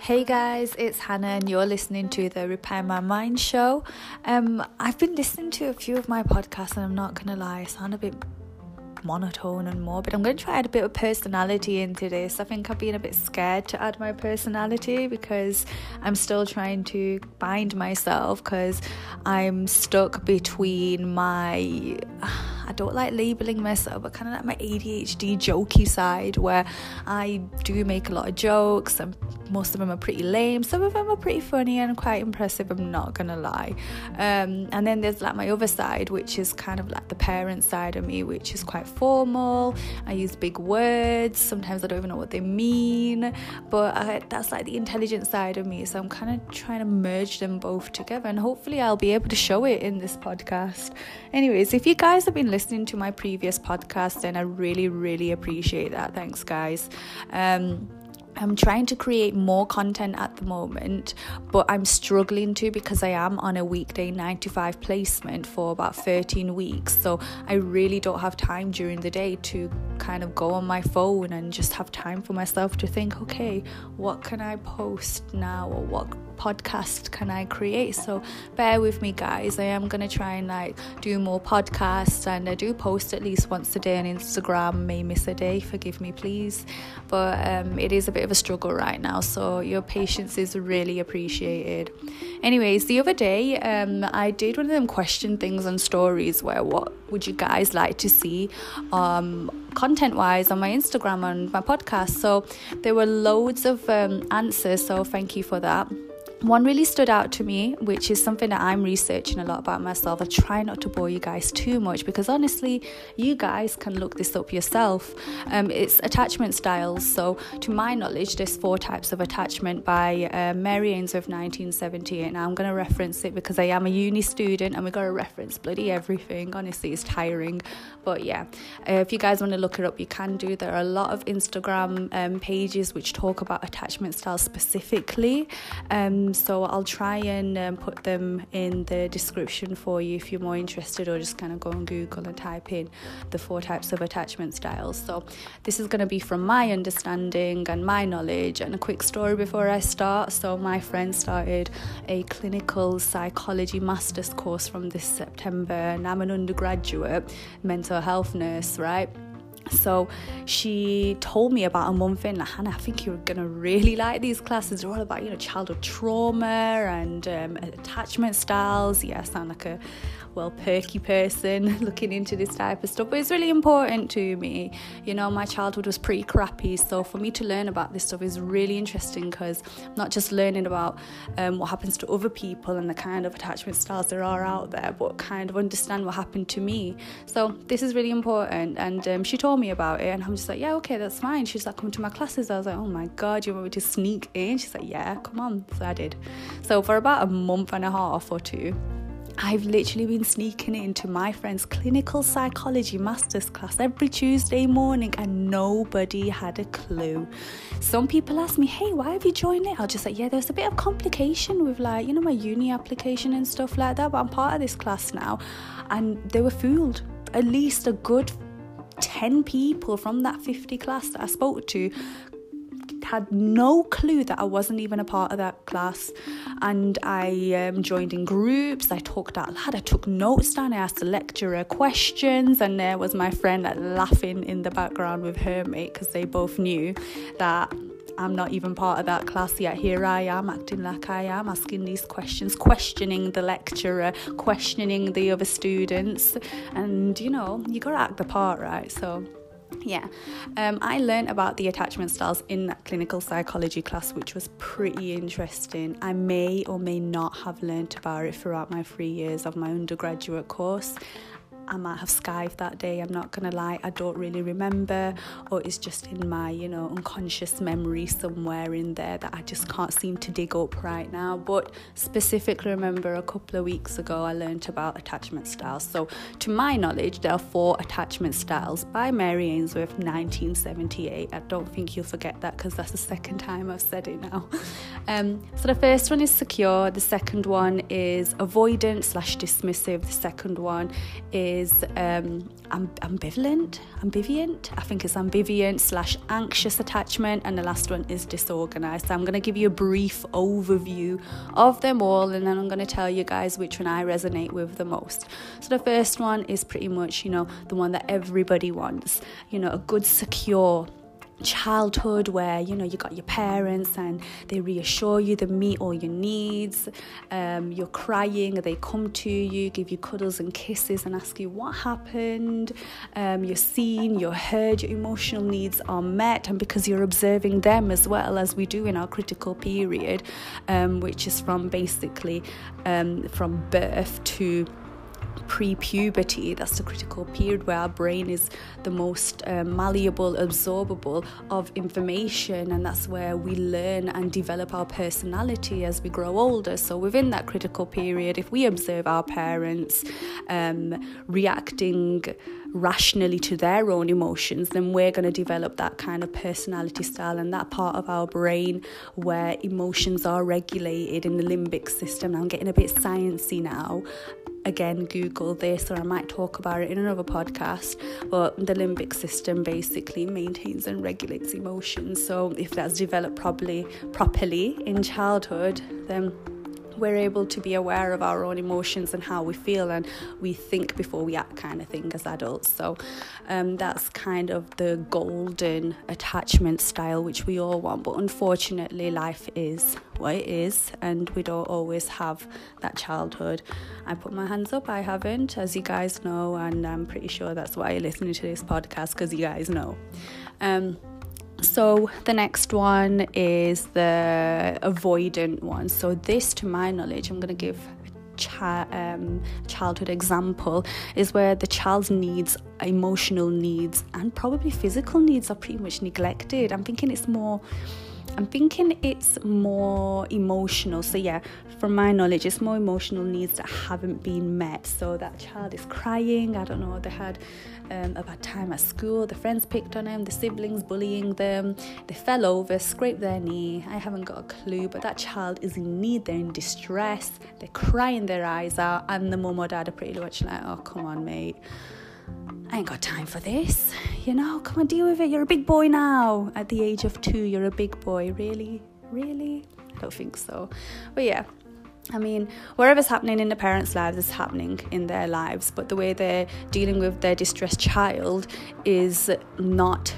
Hey guys, it's Hannah, and you're listening to the Repair My Mind show. Um, I've been listening to a few of my podcasts, and I'm not gonna lie, I sound a bit monotone and more, but I'm going to try add a bit of personality into this. I think I've been a bit scared to add my personality because I'm still trying to find myself because I'm stuck between my. I don't like labeling myself, but kind of like my ADHD jokey side where I do make a lot of jokes and most of them are pretty lame. Some of them are pretty funny and quite impressive, I'm not gonna lie. Um, and then there's like my other side, which is kind of like the parent side of me, which is quite formal. I use big words, sometimes I don't even know what they mean, but I, that's like the intelligent side of me. So I'm kind of trying to merge them both together, and hopefully, I'll be able to show it in this podcast. Anyways, if you guys have been listening to my previous podcast, then I really, really appreciate that. Thanks, guys. Um, I'm trying to create more content at the moment, but I'm struggling to because I am on a weekday 9 to 5 placement for about 13 weeks. So I really don't have time during the day to kind of go on my phone and just have time for myself to think, okay, what can I post now or what podcast can I create? So bear with me, guys. I am going to try and like do more podcasts and I do post at least once a day on Instagram. May miss a day, forgive me, please. But um, it is a bit of a struggle right now, so your patience is really appreciated. Anyways, the other day um, I did one of them question things on stories where what would you guys like to see um, content wise on my Instagram and my podcast. So there were loads of um, answers, so thank you for that one really stood out to me, which is something that I'm researching a lot about myself. I try not to bore you guys too much because honestly, you guys can look this up yourself. Um, it's attachment styles. So, to my knowledge, there's four types of attachment by uh, Mary Ainsworth 1978. Now, I'm going to reference it because I am a uni student and we've got to reference bloody everything. Honestly, it's tiring. But yeah, uh, if you guys want to look it up, you can do. There are a lot of Instagram um, pages which talk about attachment styles specifically. Um, so I'll try and um, put them in the description for you if you're more interested, or just kind of go on Google and type in the four types of attachment styles. So this is going to be from my understanding and my knowledge. And a quick story before I start. So my friend started a clinical psychology master's course from this September, and I'm an undergraduate mental health nurse, right? So she told me about a month in, like, Hannah, I think you're gonna really like these classes. They're all about, you know, childhood trauma and um, attachment styles. Yeah, I sound like a well perky person looking into this type of stuff but it's really important to me. You know my childhood was pretty crappy so for me to learn about this stuff is really interesting because not just learning about um, what happens to other people and the kind of attachment styles there are out there but kind of understand what happened to me. So this is really important and um, she told me about it and I'm just like yeah okay that's fine. She's like come to my classes. I was like oh my god you want me to sneak in? She's like yeah come on. So I did. So for about a month and a half or two I've literally been sneaking into my friend's clinical psychology master's class every Tuesday morning and nobody had a clue. Some people ask me, hey, why have you joined it? I'll just say, yeah, there's a bit of complication with like, you know, my uni application and stuff like that, but I'm part of this class now. And they were fooled. At least a good 10 people from that 50 class that I spoke to had no clue that I wasn't even a part of that class. And I um, joined in groups, I talked out loud, I took notes down, I asked the lecturer questions, and there was my friend like, laughing in the background with her mate because they both knew that I'm not even part of that class yet. Here I am acting like I am, asking these questions, questioning the lecturer, questioning the other students. And you know, you gotta act the part, right? So yeah, um, I learned about the attachment styles in that clinical psychology class, which was pretty interesting. I may or may not have learned about it throughout my three years of my undergraduate course. I might have skived that day, I'm not gonna lie, I don't really remember, or it's just in my, you know, unconscious memory somewhere in there that I just can't seem to dig up right now. But specifically, remember a couple of weeks ago, I learned about attachment styles. So, to my knowledge, there are four attachment styles by Mary Ainsworth, 1978. I don't think you'll forget that because that's the second time I've said it now. Um, so, the first one is secure, the second one is avoidant slash dismissive, the second one is is um, ambivalent, ambivalent. I think it's ambivalent slash anxious attachment, and the last one is disorganized. So I'm going to give you a brief overview of them all, and then I'm going to tell you guys which one I resonate with the most. So the first one is pretty much, you know, the one that everybody wants. You know, a good, secure childhood where you know you got your parents and they reassure you they meet all your needs. Um, you're crying they come to you give you cuddles and kisses and ask you what happened. Um, you're seen you're heard your emotional needs are met. And because you're observing them as well as we do in our critical period um, which is from basically um, from birth to pre puberty, that's the critical period where our brain is the most uh, malleable, absorbable of information, and that's where we learn and develop our personality as we grow older. So, within that critical period, if we observe our parents um, reacting rationally to their own emotions, then we're going to develop that kind of personality style and that part of our brain where emotions are regulated in the limbic system. I'm getting a bit sciencey now again google this or i might talk about it in another podcast. But the limbic system basically maintains and regulates emotions. So if that's developed properly properly in childhood then we're able to be aware of our own emotions and how we feel and we think before we act kind of thing as adults. So um, that's kind of the golden attachment style which we all want. But unfortunately life is what it is and we don't always have that childhood. I put my hands up i haven't as you guys know and i'm pretty sure that's why you're listening to this podcast because you guys know. Um, so the next one is the avoidant one. So this, to my knowledge, I'm going to give Cha- um, childhood example is where the child's needs, emotional needs, and probably physical needs are pretty much neglected. I'm thinking it's more I'm thinking it's more emotional. So, yeah, from my knowledge, it's more emotional needs that haven't been met. So, that child is crying. I don't know, they had um, a bad time at school. The friends picked on them, the siblings bullying them. They fell over, scraped their knee. I haven't got a clue, but that child is in need. They're in distress. They're crying their eyes out. And the mum or dad are pretty much like, oh, come on, mate. I ain't got time for this. You know, come on, deal with it. You're a big boy now. At the age of two, you're a big boy. Really? Really? I don't think so. But yeah, I mean, whatever's happening in the parents' lives is happening in their lives, but the way they're dealing with their distressed child is not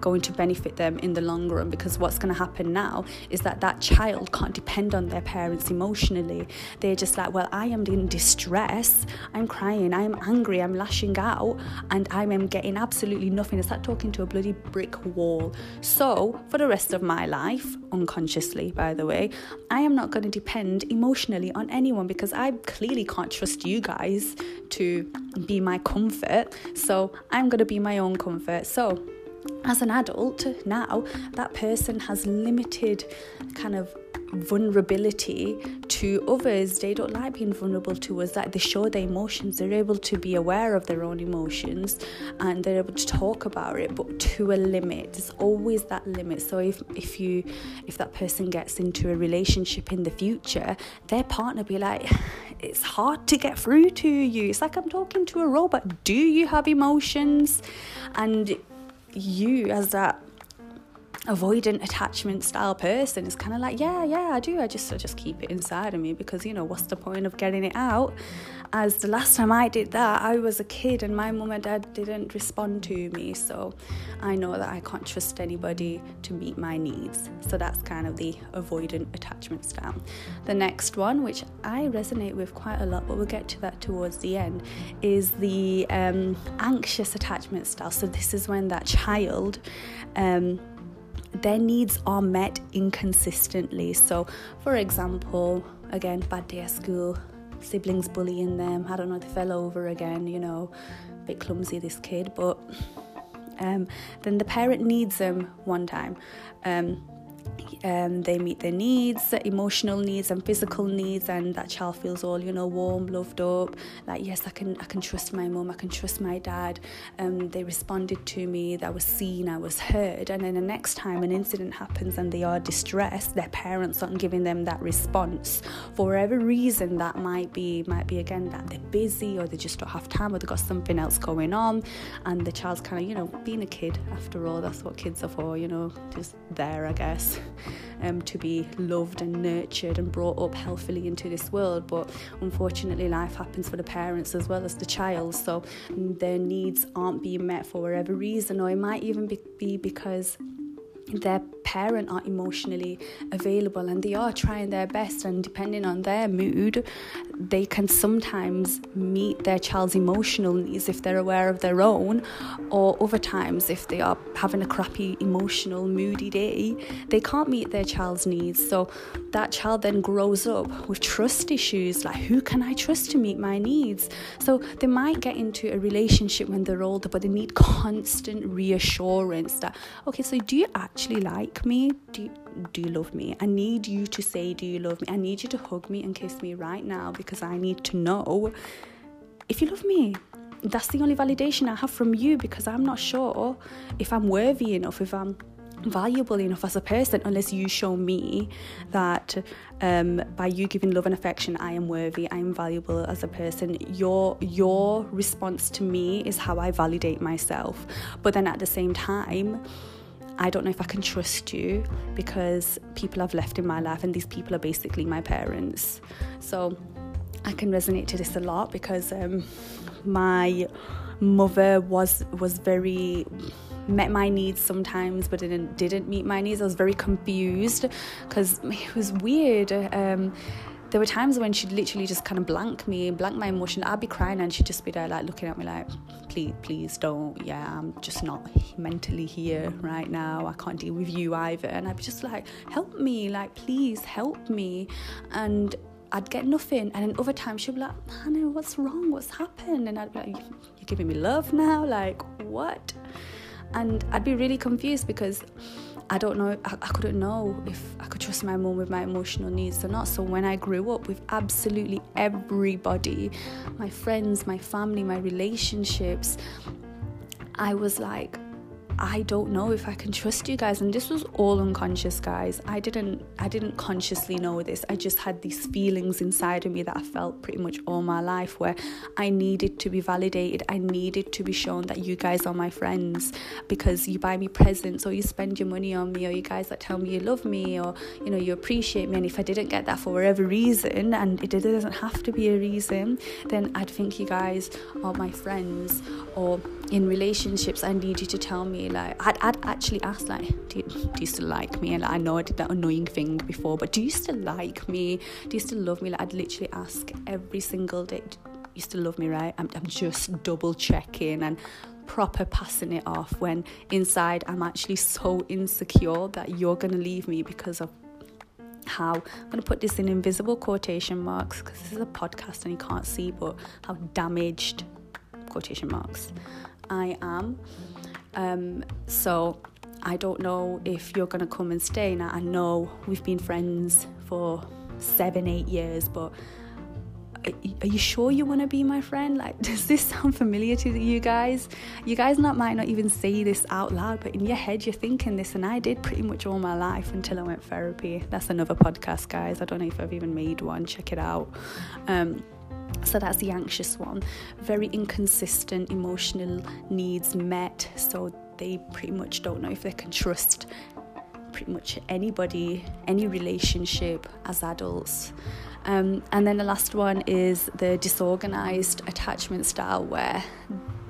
going to benefit them in the long run because what's going to happen now is that that child can't depend on their parents emotionally. They're just like, well, I am in distress, I'm crying, I'm angry, I'm lashing out, and I am getting absolutely nothing. It's like talking to a bloody brick wall. So, for the rest of my life, unconsciously, by the way, I am not going to depend emotionally on anyone because I clearly can't trust you guys to be my comfort. So, I'm going to be my own comfort. So, as an adult now, that person has limited kind of vulnerability to others. They don't like being vulnerable to us. Like they show their emotions. They're able to be aware of their own emotions and they're able to talk about it, but to a limit. There's always that limit. So if if you if that person gets into a relationship in the future, their partner be like, it's hard to get through to you. It's like I'm talking to a robot. Do you have emotions? And you as that avoidant attachment style person is kind of like yeah yeah i do. I just i just keep it inside of me because you know what's the point of getting it out? As the last time i did that i was a kid and my mum and dad didn't respond to me. So i know that i can't trust anybody to meet my needs. So that's kind of the avoidant attachment style. The next one which i resonate with quite a lot but we'll get to that towards the end is the um, anxious attachment style. So this is when that child um, their needs are met inconsistently. So, for example, again, bad day at school, siblings bullying them. I don't know, they fell over again, you know, a bit clumsy, this kid, but um, then the parent needs them one time. Um, um, they meet their needs, emotional needs and physical needs, and that child feels all you know warm, loved up. Like yes, I can I can trust my mom, I can trust my dad. Um, they responded to me, that was seen, I was heard. And then the next time an incident happens and they are distressed, their parents aren't giving them that response for whatever reason. That might be might be again that they're busy or they just don't have time or they've got something else going on, and the child's kind of you know being a kid after all. That's what kids are for, you know, just there I guess um, to be loved and nurtured and brought up healthily into this world. But unfortunately, life happens for the parents as well as the child. So their needs aren't being met for whatever reason, or it might even be, be because their parent are emotionally available and they are trying their best and depending on their mood they can sometimes meet their child's emotional needs if they're aware of their own or other times if they are having a crappy emotional moody day they can't meet their child's needs so that child then grows up with trust issues like who can i trust to meet my needs so they might get into a relationship when they're older but they need constant reassurance that okay so do you actually like me? Do you, do you love me? I need you to say, Do you love me? I need you to hug me and kiss me right now because I need to know if you love me. That's the only validation I have from you because I'm not sure if I'm worthy enough, if I'm valuable enough as a person unless you show me that um, by you giving love and affection I am worthy I am valuable as a person your your response to me is how I validate myself but then at the same time I don't know if I can trust you because people I've left in my life and these people are basically my parents. So I can resonate to this a lot because um, my mother was was very met my needs sometimes but didn't didn't meet my needs. I was very confused because it was weird. Um, there were times when she'd literally just kind of blank me, blank my emotion. I'd be crying and she'd just be there, like looking at me, like, please, please don't. Yeah, I'm just not mentally here right now. I can't deal with you either. And I'd be just like, help me, like, please help me. And I'd get nothing. And then other times she'd be like, Hannah, what's wrong? What's happened? And I'd be like, you're giving me love now? Like, what? And I'd be really confused because I don't know, I, I couldn't know if I could trust my mom with my emotional needs or not. So when I grew up with absolutely everybody, my friends, my family, my relationships, I was like, I don't know if I can trust you guys and this was all unconscious guys. I didn't I didn't consciously know this. I just had these feelings inside of me that I felt pretty much all my life where I needed to be validated. I needed to be shown that you guys are my friends because you buy me presents or you spend your money on me or you guys that tell me you love me or you know you appreciate me. And if I didn't get that for whatever reason and it doesn't have to be a reason then I'd think you guys are my friends or in relationships I need you to tell me like I'd, I'd actually ask like do you, do you still like me? And like, I know I did that annoying thing before but do you still like me? Do you still love me? Like I'd literally ask every single day do you still love me? Right? I'm, I'm just double checking and proper passing it off when inside I'm actually so insecure that you're gonna leave me because of how I'm going to put this in invisible quotation marks because this is a podcast and you can't see, but how damaged quotation marks I am um, so I don't know if you're going to come and stay. Now, I know we've been friends for seven, eight years, but are you sure you want to be my friend? Like, does this sound familiar to you guys? You guys not might not even say this out loud, but in your head you're thinking this, and I did pretty much all my life until I went therapy. That's another podcast, guys. I don't know if I've even made one. Check it out. Um, so that's the anxious one. Very inconsistent emotional needs met. So they pretty much don't know if they can trust pretty much anybody, any relationship as adults. Um, and then the last one is the disorganized attachment style, where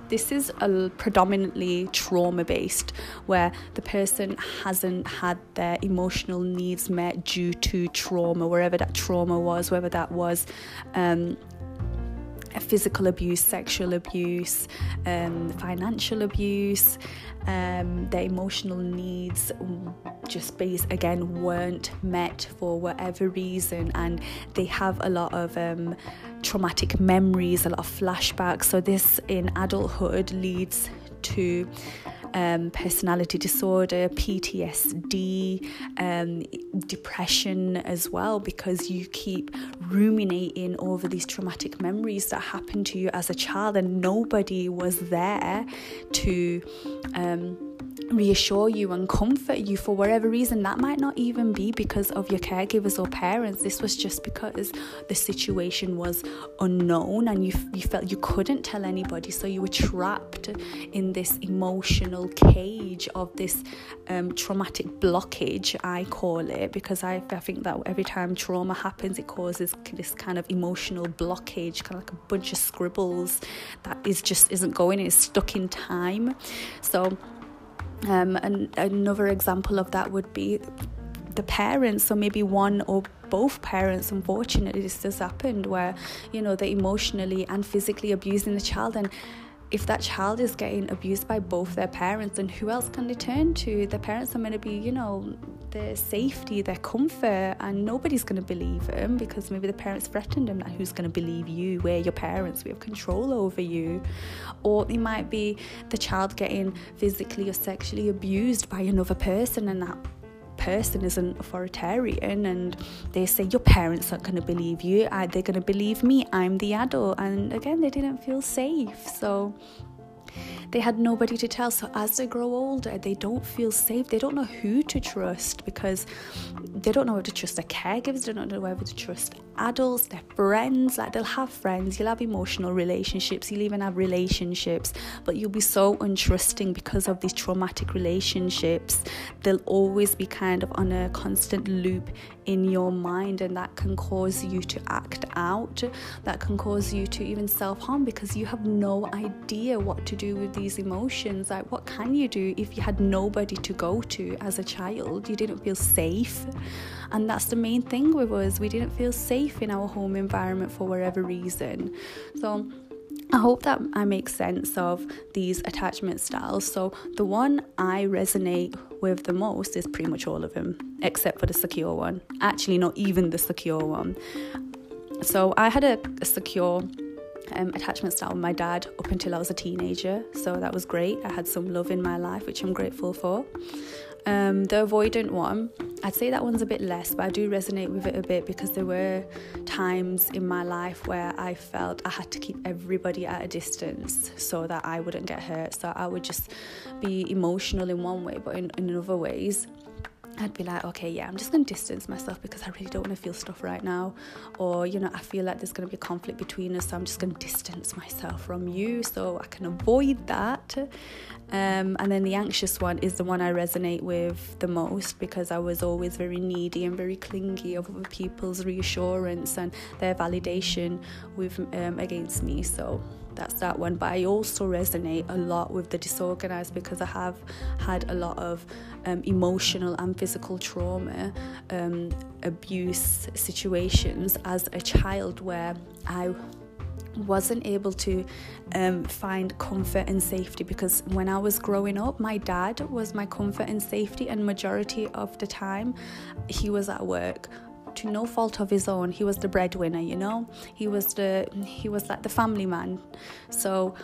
this is a predominantly trauma based, where the person hasn't had their emotional needs met due to trauma, wherever that trauma was, whether that was um, physical abuse, sexual abuse, um, financial abuse, um, their emotional needs just base again weren't met for whatever reason, and they have a lot of um, traumatic memories, a lot of flashbacks. So this in adulthood leads to um, personality disorder, PTSD, um, depression as well, because you keep ruminating over these traumatic memories that happened to you as a child, and nobody was there to. Um, reassure you and comfort you for whatever reason. That might not even be because of your caregivers or parents. This was just because the situation was unknown and you, you felt you couldn't tell anybody. So you were trapped in this emotional cage of this um, traumatic blockage, I call it, because I, I think that every time trauma happens, it causes this kind of emotional blockage, kind of like a bunch of scribbles that is just isn't going, it's stuck in time. So um, and another example of that would be the parents, so maybe one or both parents, unfortunately, this has happened where, you know, they're emotionally and physically abusing the child. And if that child is getting abused by both their parents, then who else can they turn to? The parents are going to be, you know, their safety, their comfort, and nobody's going to believe them because maybe the parents threatened them that who's going to believe you? We're your parents, we have control over you. Or it might be the child getting physically or sexually abused by another person, and that person is an authoritarian and they say your parents aren't going to believe you they're going to believe me i'm the adult and again they didn't feel safe so they had nobody to tell. So as they grow older, they don't feel safe. They don't know who to trust because they don't know whether to trust their caregivers. They don't know whether to trust adults, their friends. Like they'll have friends, you'll have emotional relationships, you'll even have relationships, but you'll be so untrusting because of these traumatic relationships. They'll always be kind of on a constant loop in your mind, and that can cause you to act out. That can cause you to even self harm because you have no idea what to do with these emotions. Like, what can you do if you had nobody to go to as a child? You didn't feel safe. And that's the main thing with us. We didn't feel safe in our home environment for whatever reason. So, I hope that I make sense of these attachment styles. So, the one I resonate with the most is pretty much all of them, except for the secure one. Actually, not even the secure one. So, I had a, a secure um, attachment style with my dad up until I was a teenager. So, that was great. I had some love in my life, which I'm grateful for. Um, the avoidant one, I'd say that one's a bit less, but I do resonate with it a bit because there were times in my life where I felt I had to keep everybody at a distance so that I wouldn't get hurt. So I would just be emotional in one way, but in, in other ways, I'd be like, okay, yeah, I'm just going to distance myself because I really don't want to feel stuff right now. Or, you know, I feel like there's going to be a conflict between us, so I'm just going to distance myself from you so I can avoid that. Um, and then the anxious one is the one I resonate with the most because I was always very needy and very clingy of other people's reassurance and their validation with um, against me. So that's that one. But I also resonate a lot with the disorganized because I have had a lot of um, emotional and physical trauma, um, abuse situations as a child where I wasn't able to um, find comfort and safety because when I was growing up, my dad was my comfort and safety, and majority of the time, he was at work to no fault of his own. He was the breadwinner you know? He was the he was like the family man. So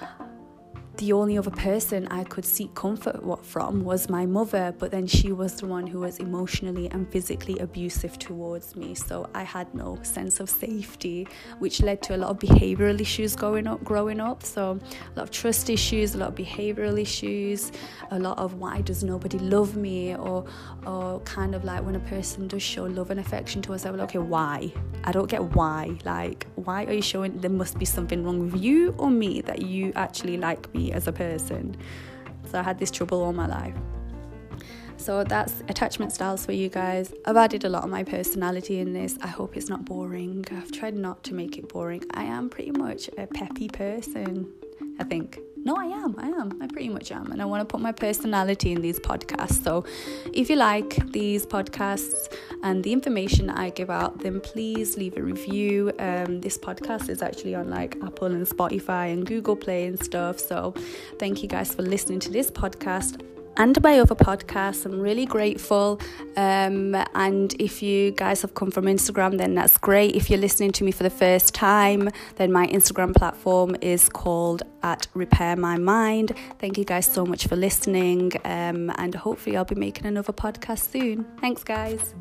the only other person I could seek comfort from was my mother, but then she was the one who was emotionally and physically abusive towards me. So I had no sense of safety, which led to a lot of behavioral issues going up, growing up. So a lot of trust issues, a lot of behavioral issues, a lot of why does nobody love me, or or kind of like when a person does show love and affection to us, I'm like, okay, why? I don't get why. Like, why are you showing? There must be something wrong with you or me that you actually like as a person. So I had this trouble all my life. So that's attachment styles for you guys. I've added a lot of my personality in this. I hope it's not boring. I've tried not to make it boring. I am pretty much a peppy person, I think. No, I am. I am. I pretty much am. And I want to put my personality in these podcasts. So if you like these podcasts and the information I give out, then please leave a review. Um, this podcast is actually on like Apple and Spotify and Google Play and stuff. So thank you guys for listening to this podcast. And my other podcasts. I'm really grateful. Um, and if you guys have come from Instagram, then that's great. If you're listening to me for the first time, then my Instagram platform is called at Repair My Mind. Thank you guys so much for listening. Um, and hopefully, I'll be making another podcast soon. Thanks, guys.